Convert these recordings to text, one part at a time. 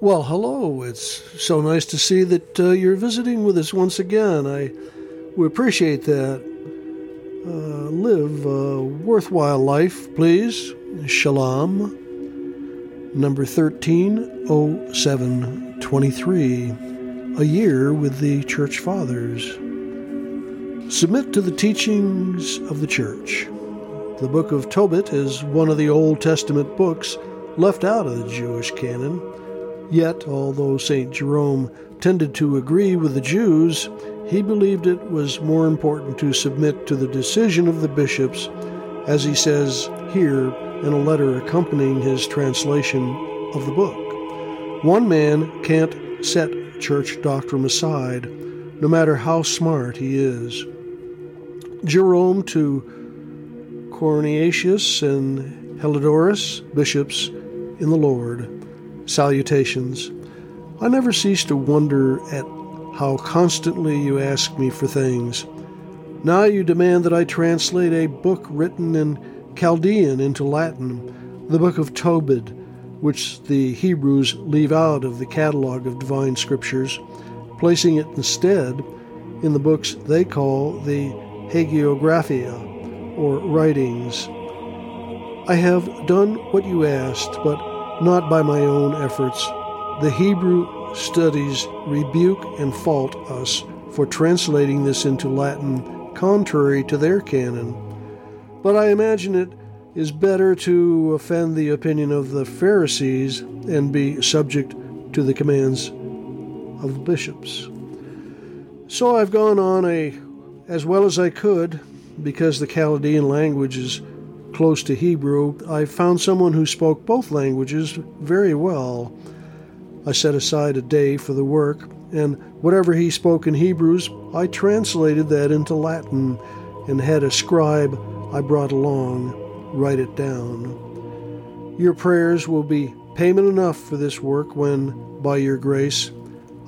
Well, hello. It's so nice to see that uh, you're visiting with us once again. I we appreciate that. Uh, live a worthwhile life, please. Shalom. Number 130723. A year with the Church Fathers. Submit to the teachings of the Church. The book of Tobit is one of the Old Testament books left out of the Jewish canon. Yet, although St. Jerome tended to agree with the Jews, he believed it was more important to submit to the decision of the bishops, as he says here in a letter accompanying his translation of the book. One man can't set church doctrine aside, no matter how smart he is. Jerome to Cornelius and Heliodorus, bishops in the Lord, salutations. I never cease to wonder at how constantly you ask me for things. Now you demand that I translate a book written in Chaldean into Latin, the book of Tobit, which the Hebrews leave out of the catalog of divine scriptures, placing it instead in the books they call the Hagiographia, or writings. I have done what you asked, but not by my own efforts. The Hebrew studies rebuke and fault us for translating this into Latin contrary to their canon. But I imagine it is better to offend the opinion of the Pharisees and be subject to the commands of bishops. So I've gone on a as well as I could because the Chaldean language is close to Hebrew. I found someone who spoke both languages very well. I set aside a day for the work, and whatever he spoke in Hebrews, I translated that into Latin and had a scribe I brought along write it down. Your prayers will be payment enough for this work when, by your grace,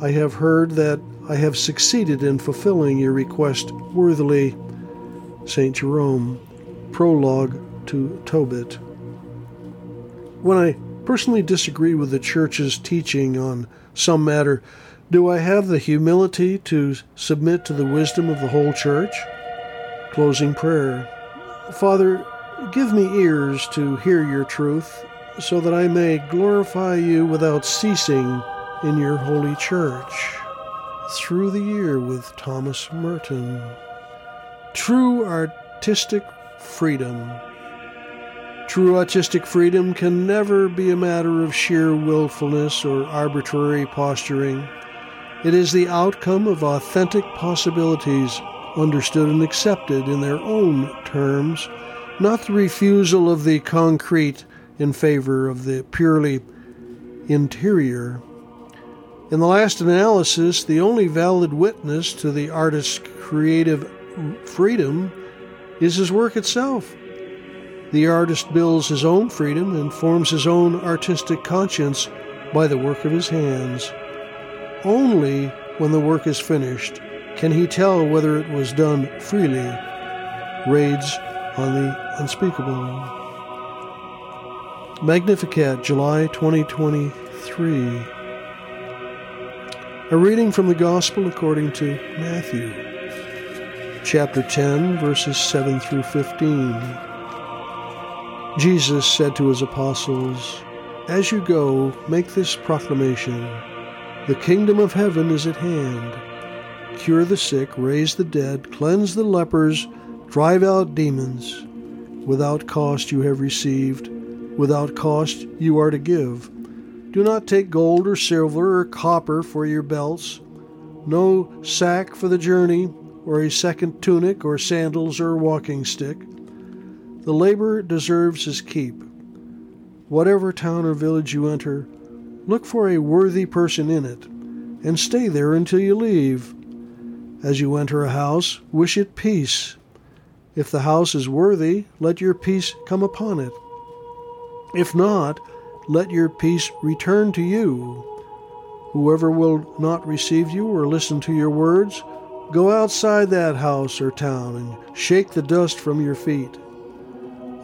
I have heard that I have succeeded in fulfilling your request worthily. St. Jerome, Prologue to Tobit. When I personally disagree with the Church's teaching on some matter, do I have the humility to submit to the wisdom of the whole Church? Closing prayer. Father, give me ears to hear your truth, so that I may glorify you without ceasing in your holy church. Through the year with Thomas Merton. True artistic freedom. True artistic freedom can never be a matter of sheer willfulness or arbitrary posturing. It is the outcome of authentic possibilities, understood and accepted in their own terms, not the refusal of the concrete in favor of the purely interior. In the last analysis, the only valid witness to the artist's creative freedom is his work itself. The artist builds his own freedom and forms his own artistic conscience by the work of his hands. Only when the work is finished can he tell whether it was done freely. Raids on the Unspeakable. Magnificat, July 2023. A reading from the Gospel according to Matthew, chapter 10, verses 7 through 15. Jesus said to his apostles, As you go, make this proclamation The kingdom of heaven is at hand. Cure the sick, raise the dead, cleanse the lepers, drive out demons. Without cost you have received, without cost you are to give. Do not take gold or silver or copper for your belts, no sack for the journey, or a second tunic, or sandals, or walking stick. The laborer deserves his keep. Whatever town or village you enter, look for a worthy person in it, and stay there until you leave. As you enter a house, wish it peace. If the house is worthy, let your peace come upon it. If not, let your peace return to you. Whoever will not receive you or listen to your words, go outside that house or town and shake the dust from your feet.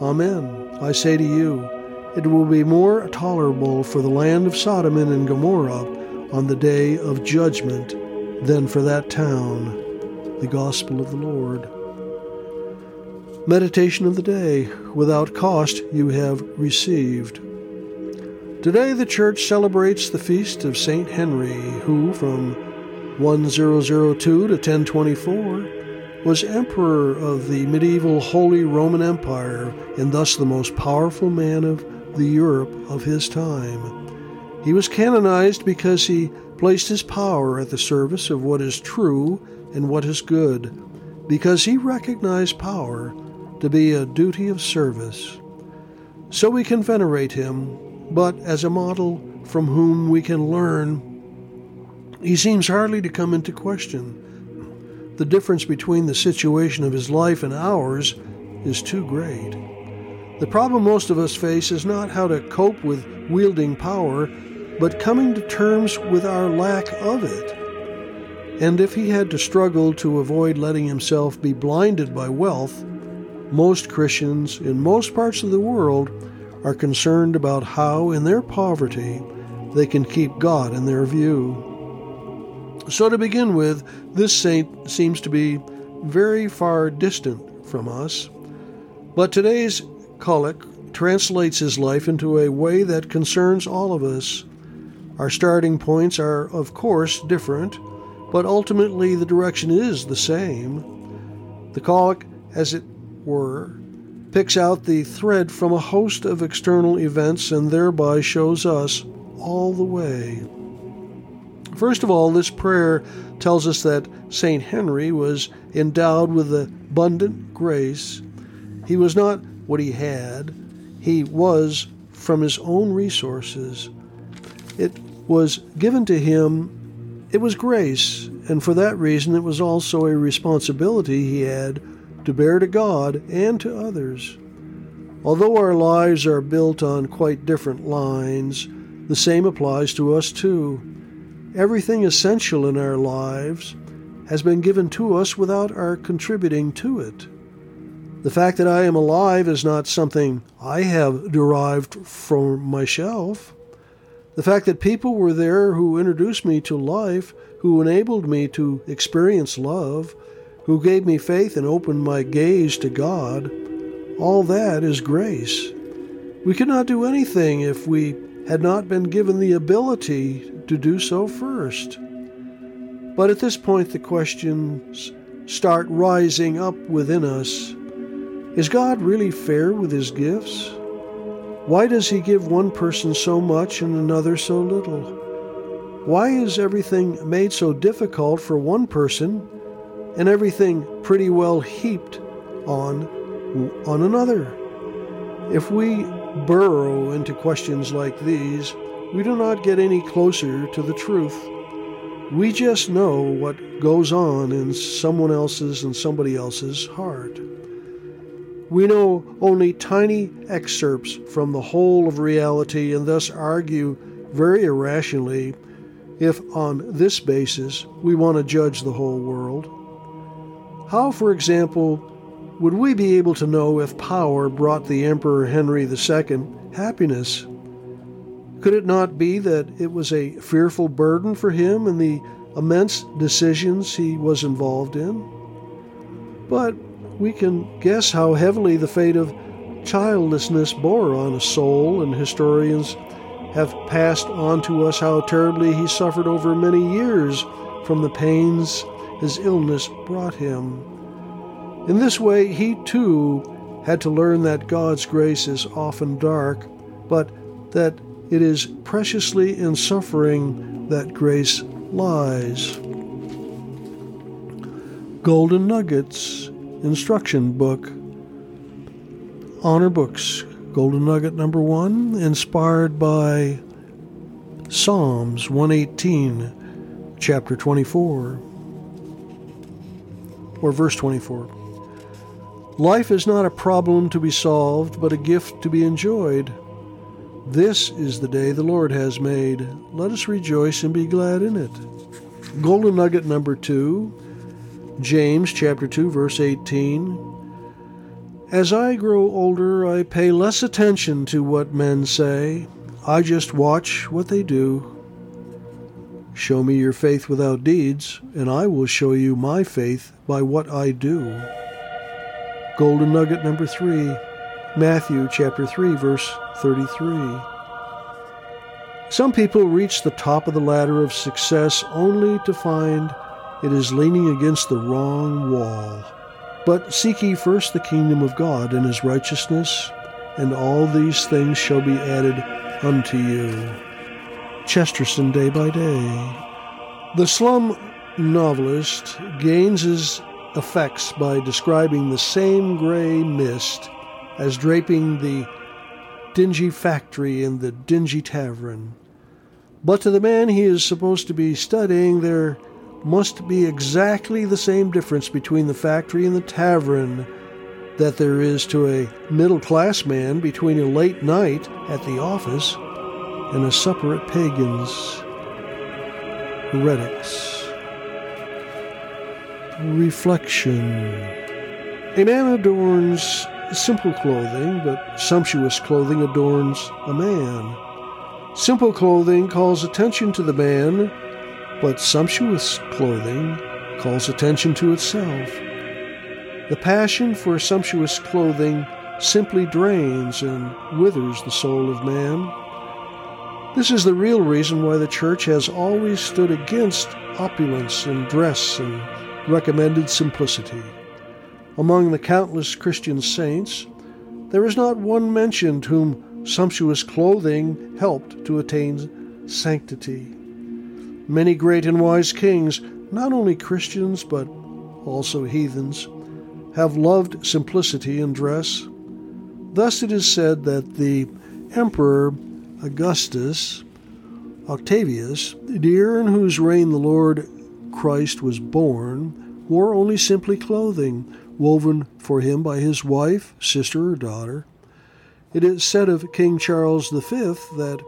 Amen. I say to you, it will be more tolerable for the land of Sodom and Gomorrah on the day of judgment than for that town. The Gospel of the Lord. Meditation of the Day Without cost you have received. Today the Church celebrates the feast of St. Henry, who, from 1002 to 1024, was emperor of the medieval Holy Roman Empire and thus the most powerful man of the Europe of his time. He was canonized because he placed his power at the service of what is true and what is good, because he recognized power to be a duty of service. So we can venerate him, but as a model from whom we can learn, he seems hardly to come into question. The difference between the situation of his life and ours is too great. The problem most of us face is not how to cope with wielding power, but coming to terms with our lack of it. And if he had to struggle to avoid letting himself be blinded by wealth, most Christians in most parts of the world are concerned about how, in their poverty, they can keep God in their view. So, to begin with, this saint seems to be very far distant from us. But today's collect translates his life into a way that concerns all of us. Our starting points are, of course, different, but ultimately the direction is the same. The collect, as it were, picks out the thread from a host of external events and thereby shows us all the way. First of all, this prayer tells us that St. Henry was endowed with abundant grace. He was not what he had, he was from his own resources. It was given to him, it was grace, and for that reason it was also a responsibility he had to bear to God and to others. Although our lives are built on quite different lines, the same applies to us too. Everything essential in our lives has been given to us without our contributing to it. The fact that I am alive is not something I have derived from myself. The fact that people were there who introduced me to life, who enabled me to experience love, who gave me faith and opened my gaze to God, all that is grace. We could not do anything if we had not been given the ability to do so first. But at this point, the questions start rising up within us Is God really fair with his gifts? Why does he give one person so much and another so little? Why is everything made so difficult for one person and everything pretty well heaped on on another? If we burrow into questions like these, we do not get any closer to the truth. We just know what goes on in someone else's and somebody else's heart. We know only tiny excerpts from the whole of reality and thus argue very irrationally if, on this basis, we want to judge the whole world. How, for example, would we be able to know if power brought the Emperor Henry II happiness? Could it not be that it was a fearful burden for him and the immense decisions he was involved in? But we can guess how heavily the fate of childlessness bore on a soul, and historians have passed on to us how terribly he suffered over many years from the pains his illness brought him. In this way, he too had to learn that God's grace is often dark, but that it is preciously in suffering that grace lies. Golden Nuggets Instruction Book Honor Books Golden Nugget number one, inspired by Psalms 118, chapter 24, or verse 24. Life is not a problem to be solved, but a gift to be enjoyed. This is the day the Lord has made. Let us rejoice and be glad in it. Golden nugget number two, James chapter 2, verse 18. As I grow older, I pay less attention to what men say. I just watch what they do. Show me your faith without deeds, and I will show you my faith by what I do. Golden nugget number three, Matthew chapter 3, verse 33. Some people reach the top of the ladder of success only to find it is leaning against the wrong wall. But seek ye first the kingdom of God and his righteousness, and all these things shall be added unto you. Chesterton, day by day. The slum novelist gains his effects by describing the same gray mist as draping the dingy factory in the dingy tavern. But to the man he is supposed to be studying, there must be exactly the same difference between the factory and the tavern that there is to a middle class man between a late night at the office and a supper at Pagani's. Heretics. Reflection. A man adorns simple clothing, but sumptuous clothing adorns a man. Simple clothing calls attention to the man, but sumptuous clothing calls attention to itself. The passion for sumptuous clothing simply drains and withers the soul of man. This is the real reason why the church has always stood against opulence in dress and recommended simplicity. Among the countless Christian saints, there is not one mentioned whom sumptuous clothing helped to attain sanctity. Many great and wise kings, not only Christians but also heathens, have loved simplicity in dress. Thus it is said that the emperor Augustus Octavius, the year in whose reign the Lord Christ was born, wore only simply clothing, woven for him by his wife, sister, or daughter. It is said of King Charles V that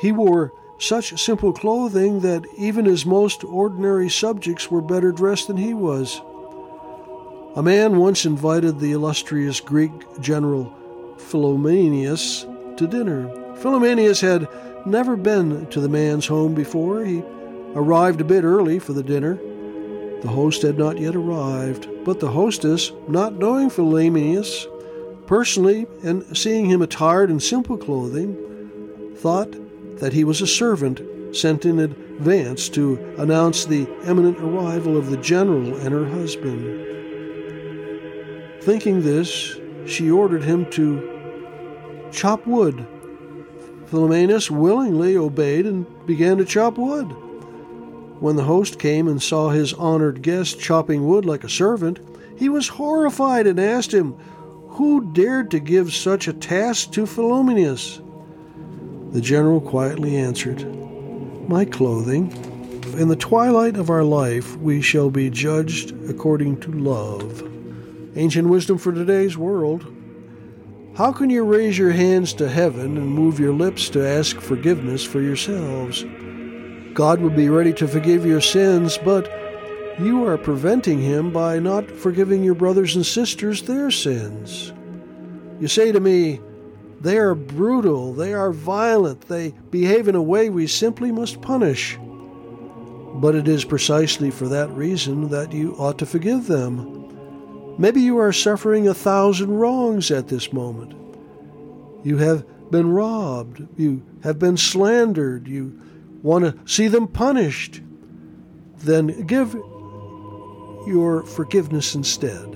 he wore such simple clothing that even his most ordinary subjects were better dressed than he was. A man once invited the illustrious Greek general Philomeneus to dinner. Philomeneus had never been to the man's home before. He arrived a bit early for the dinner. The host had not yet arrived, but the hostess, not knowing Philomeneus personally and seeing him attired in simple clothing, thought that he was a servant sent in advance to announce the imminent arrival of the general and her husband. Thinking this, she ordered him to chop wood. Philomeneus willingly obeyed and began to chop wood. When the host came and saw his honored guest chopping wood like a servant, he was horrified and asked him, Who dared to give such a task to Philomeneus? The general quietly answered, My clothing. In the twilight of our life, we shall be judged according to love. Ancient wisdom for today's world. How can you raise your hands to heaven and move your lips to ask forgiveness for yourselves? God would be ready to forgive your sins, but you are preventing Him by not forgiving your brothers and sisters their sins. You say to me, they are brutal, they are violent, they behave in a way we simply must punish. But it is precisely for that reason that you ought to forgive them. Maybe you are suffering a thousand wrongs at this moment. You have been robbed, you have been slandered, you want to see them punished, then give your forgiveness instead.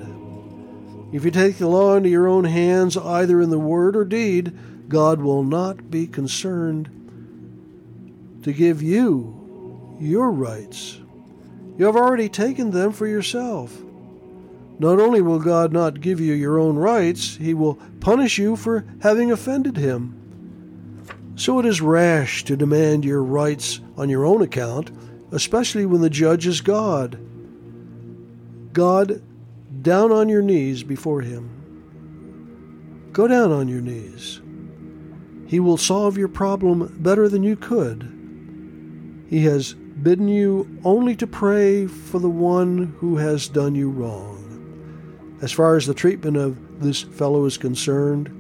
If you take the law into your own hands, either in the word or deed, God will not be concerned to give you your rights. You have already taken them for yourself. Not only will God not give you your own rights, He will punish you for having offended Him. So it is rash to demand your rights on your own account, especially when the judge is God. God, down on your knees before Him. Go down on your knees. He will solve your problem better than you could. He has bidden you only to pray for the one who has done you wrong. as far as the treatment of this fellow is concerned.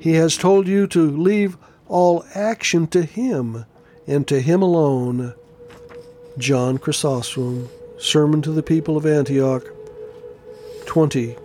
He has told you to leave all action to him and to him alone. John Chrysostom, Sermon to the People of Antioch, 20